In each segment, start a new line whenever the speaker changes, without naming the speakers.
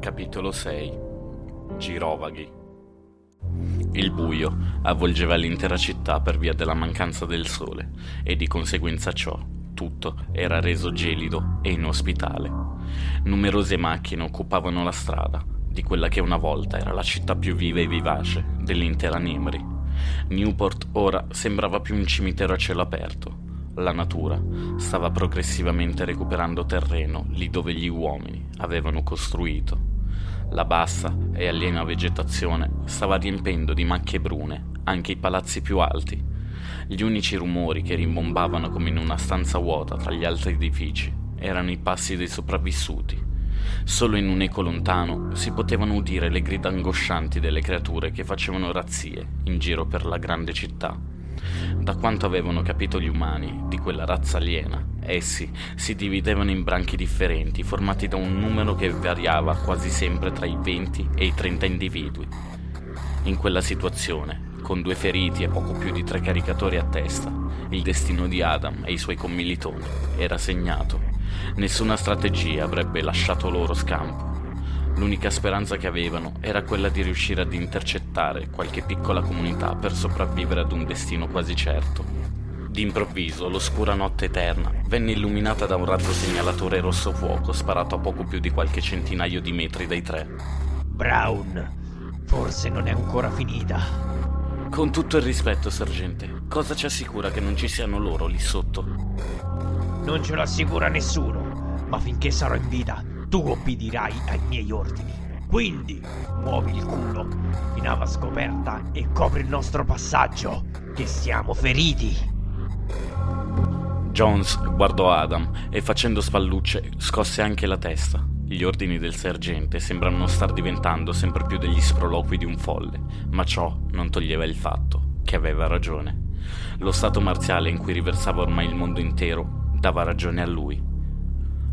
Capitolo 6 Girovaghi Il buio avvolgeva l'intera città per via della mancanza del sole e di conseguenza ciò tutto era reso gelido e inospitale. Numerose macchine occupavano la strada di quella che una volta era la città più viva e vivace dell'intera Nimri. Newport ora sembrava più un cimitero a cielo aperto. La natura stava progressivamente recuperando terreno lì dove gli uomini avevano costruito. La bassa e aliena vegetazione stava riempendo di macchie brune anche i palazzi più alti. Gli unici rumori che rimbombavano come in una stanza vuota tra gli altri edifici erano i passi dei sopravvissuti. Solo in un eco lontano si potevano udire le grida angoscianti delle creature che facevano razzie in giro per la grande città. Da quanto avevano capito gli umani di quella razza aliena, essi si dividevano in branchi differenti, formati da un numero che variava quasi sempre tra i 20 e i 30 individui. In quella situazione, con due feriti e poco più di tre caricatori a testa, il destino di Adam e i suoi commilitoni era segnato. Nessuna strategia avrebbe lasciato loro scampo. L'unica speranza che avevano era quella di riuscire ad intercettare qualche piccola comunità per sopravvivere ad un destino quasi certo. D'improvviso l'oscura notte eterna venne illuminata da un razzo segnalatore rosso fuoco sparato a poco più di qualche centinaio di metri dai tre.
Brown, forse non è ancora finita.
Con tutto il rispetto, sergente, cosa ci assicura che non ci siano loro lì sotto?
Non ce lo assicura nessuno, ma finché sarò in vita, tu obbedirai ai miei ordini. Quindi, muovi il culo, in ava scoperta e copri il nostro passaggio, che siamo feriti.
Jones guardò Adam e facendo spallucce scosse anche la testa. Gli ordini del sergente sembrano star diventando sempre più degli sproloqui di un folle, ma ciò non toglieva il fatto che aveva ragione. Lo stato marziale in cui riversava ormai il mondo intero dava ragione a lui.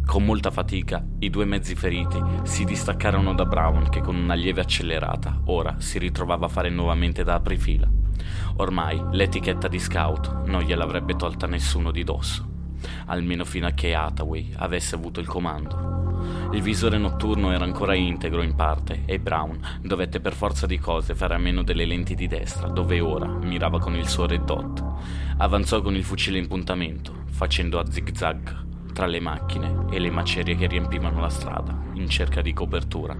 Con molta fatica, i due mezzi feriti si distaccarono da Brown che con una lieve accelerata ora si ritrovava a fare nuovamente da aprifila. Ormai l'etichetta di scout non gliel'avrebbe tolta nessuno di dosso, almeno fino a che Hathaway avesse avuto il comando. Il visore notturno era ancora integro in parte e Brown dovette per forza di cose fare a meno delle lenti di destra, dove ora mirava con il suo red dot. Avanzò con il fucile in puntamento, facendo a zig-zag tra le macchine e le macerie che riempivano la strada, in cerca di copertura.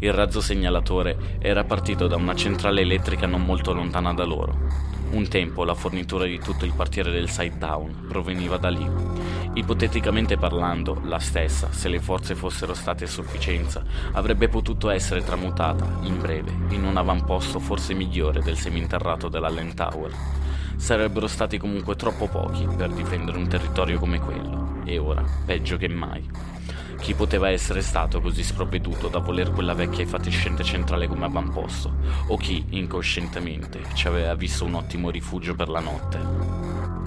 Il razzo segnalatore era partito da una centrale elettrica non molto lontana da loro. Un tempo la fornitura di tutto il quartiere del Side Down proveniva da lì. Ipoteticamente parlando, la stessa, se le forze fossero state a sufficienza, avrebbe potuto essere tramutata, in breve, in un avamposto forse migliore del seminterrato della Land Tower. Sarebbero stati comunque troppo pochi per difendere un territorio come quello, e ora, peggio che mai. Chi poteva essere stato così sprovveduto da voler quella vecchia e fatiscente centrale come avamposto? O chi, incoscientemente, ci aveva visto un ottimo rifugio per la notte?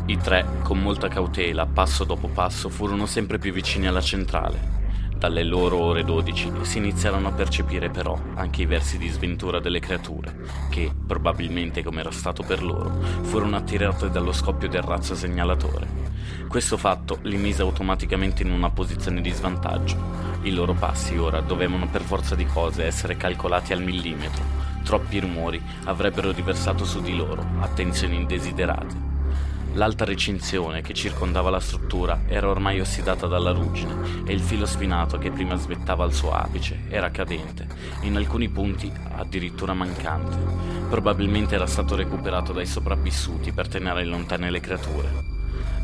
I tre, con molta cautela, passo dopo passo, furono sempre più vicini alla centrale. Dalle loro ore 12 si iniziarono a percepire però anche i versi di sventura delle creature, che, probabilmente come era stato per loro, furono attirate dallo scoppio del razzo segnalatore. Questo fatto li mise automaticamente in una posizione di svantaggio. I loro passi ora dovevano per forza di cose essere calcolati al millimetro. Troppi rumori avrebbero riversato su di loro attenzioni indesiderate. L'alta recinzione che circondava la struttura era ormai ossidata dalla ruggine e il filo spinato che prima svettava al suo apice era cadente, in alcuni punti addirittura mancante. Probabilmente era stato recuperato dai sopravvissuti per tenere lontane le creature.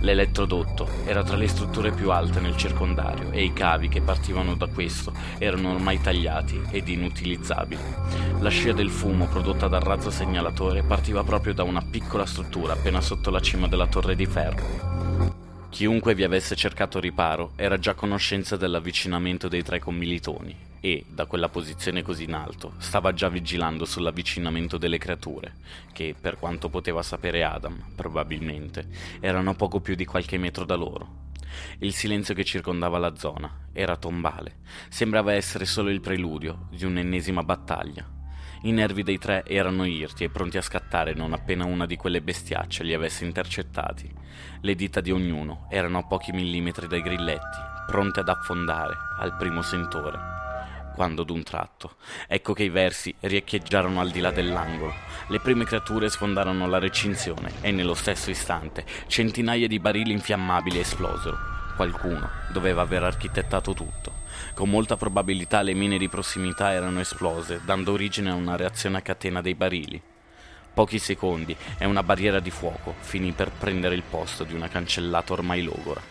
L'elettrodotto era tra le strutture più alte nel circondario e i cavi che partivano da questo erano ormai tagliati ed inutilizzabili. La scia del fumo prodotta dal razzo segnalatore partiva proprio da una piccola struttura appena sotto la cima della torre di ferro. Chiunque vi avesse cercato riparo era già a conoscenza dell'avvicinamento dei tre commilitoni e, da quella posizione così in alto, stava già vigilando sull'avvicinamento delle creature, che, per quanto poteva sapere Adam, probabilmente, erano poco più di qualche metro da loro. Il silenzio che circondava la zona era tombale, sembrava essere solo il preludio di un'ennesima battaglia. I nervi dei tre erano irti e pronti a scattare non appena una di quelle bestiacce li avesse intercettati. Le dita di ognuno erano a pochi millimetri dai grilletti, pronte ad affondare al primo sentore. Quando d'un tratto, ecco che i versi riecheggiarono al di là dell'angolo. Le prime creature sfondarono la recinzione e nello stesso istante centinaia di barili infiammabili esplosero. Qualcuno doveva aver architettato tutto. Con molta probabilità le mine di prossimità erano esplose, dando origine a una reazione a catena dei barili. Pochi secondi e una barriera di fuoco finì per prendere il posto di una cancellata ormai logora.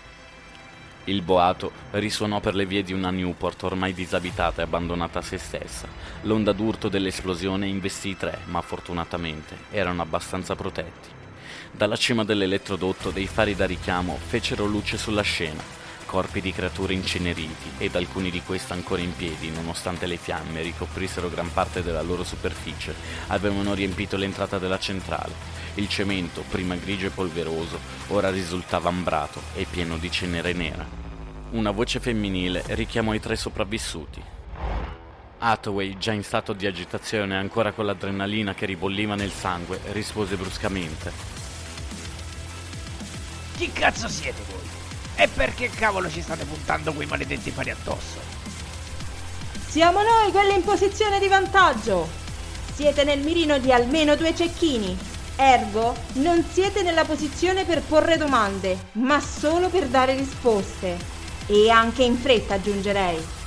Il boato risuonò per le vie di una Newport ormai disabitata e abbandonata a se stessa. L'onda d'urto dell'esplosione investì i tre, ma fortunatamente erano abbastanza protetti. Dalla cima dell'elettrodotto dei fari da richiamo fecero luce sulla scena, corpi di creature inceneriti ed alcuni di questi ancora in piedi, nonostante le fiamme ricoprissero gran parte della loro superficie, avevano riempito l'entrata della centrale. Il cemento, prima grigio e polveroso, ora risultava ambrato e pieno di cenere nera. Una voce femminile richiamò i tre sopravvissuti. Hathaway, già in stato di agitazione e ancora con l'adrenalina che ribolliva nel sangue, rispose bruscamente.
Chi cazzo siete voi? E perché cavolo ci state puntando quei maledetti fari addosso?
Siamo noi quelli in posizione di vantaggio. Siete nel mirino di almeno due cecchini. Ergo, non siete nella posizione per porre domande, ma solo per dare risposte. E anche in fretta, aggiungerei.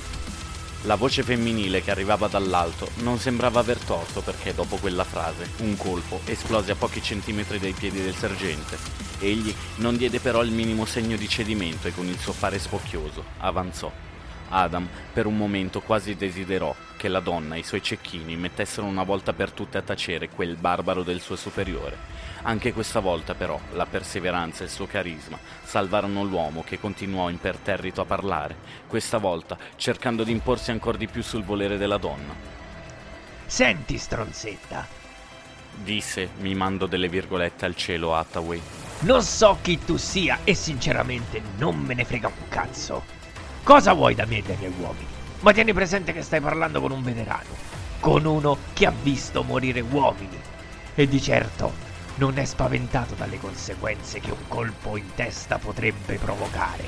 La voce femminile che arrivava dall'alto non sembrava aver torto perché dopo quella frase un colpo esplose a pochi centimetri dai piedi del sergente. Egli non diede però il minimo segno di cedimento e con il suo fare spocchioso avanzò. Adam per un momento quasi desiderò che la donna e i suoi cecchini mettessero una volta per tutte a tacere quel barbaro del suo superiore. Anche questa volta però la perseveranza e il suo carisma salvarono l'uomo che continuò imperterrito a parlare, questa volta cercando di imporsi ancora di più sul volere della donna.
Senti, stronzetta,
disse, mimando delle virgolette al cielo Hathaway.
Non so chi tu sia e sinceramente non me ne frega un cazzo. Cosa vuoi da me e dai miei uomini? Ma tieni presente che stai parlando con un veterano, con uno che ha visto morire uomini. E di certo non è spaventato dalle conseguenze che un colpo in testa potrebbe provocare.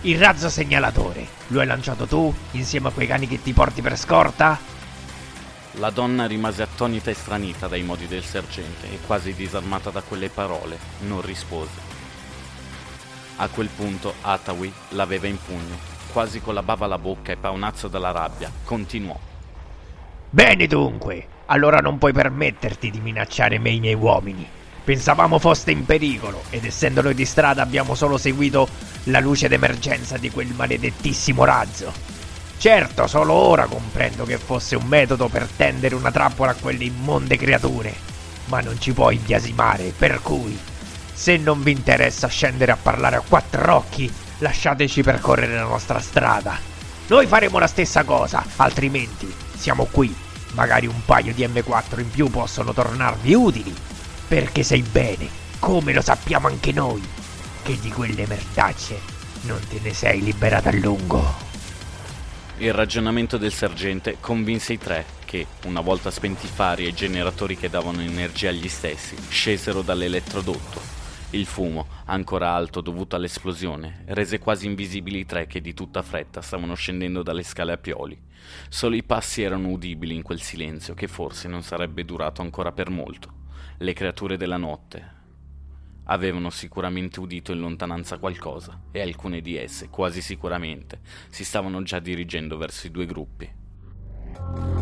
Il razzo segnalatore, lo hai lanciato tu, insieme a quei cani che ti porti per scorta?
La donna rimase attonita e stranita dai modi del sergente e quasi disarmata da quelle parole, non rispose. A quel punto Hathaway l'aveva in pugno, quasi con la bava alla bocca e paonazzo dalla rabbia, continuò.
Bene dunque, allora non puoi permetterti di minacciare me e i miei uomini. Pensavamo foste in pericolo ed essendo noi di strada abbiamo solo seguito la luce d'emergenza di quel maledettissimo razzo. Certo, solo ora comprendo che fosse un metodo per tendere una trappola a quelle immonde creature, ma non ci puoi biasimare, per cui, se non vi interessa scendere a parlare a quattro occhi, lasciateci percorrere la nostra strada. Noi faremo la stessa cosa, altrimenti siamo qui. Magari un paio di M4 in più possono tornarvi utili, perché sai bene, come lo sappiamo anche noi, che di quelle merdacce non te ne sei liberata a lungo.
Il ragionamento del sergente convinse i tre che, una volta spenti i fari e i generatori che davano energia agli stessi, scesero dall'elettrodotto. Il fumo, ancora alto dovuto all'esplosione, rese quasi invisibili i tre che di tutta fretta stavano scendendo dalle scale a pioli. Solo i passi erano udibili in quel silenzio che forse non sarebbe durato ancora per molto. Le creature della notte, Avevano sicuramente udito in lontananza qualcosa e alcune di esse, quasi sicuramente, si stavano già dirigendo verso i due gruppi.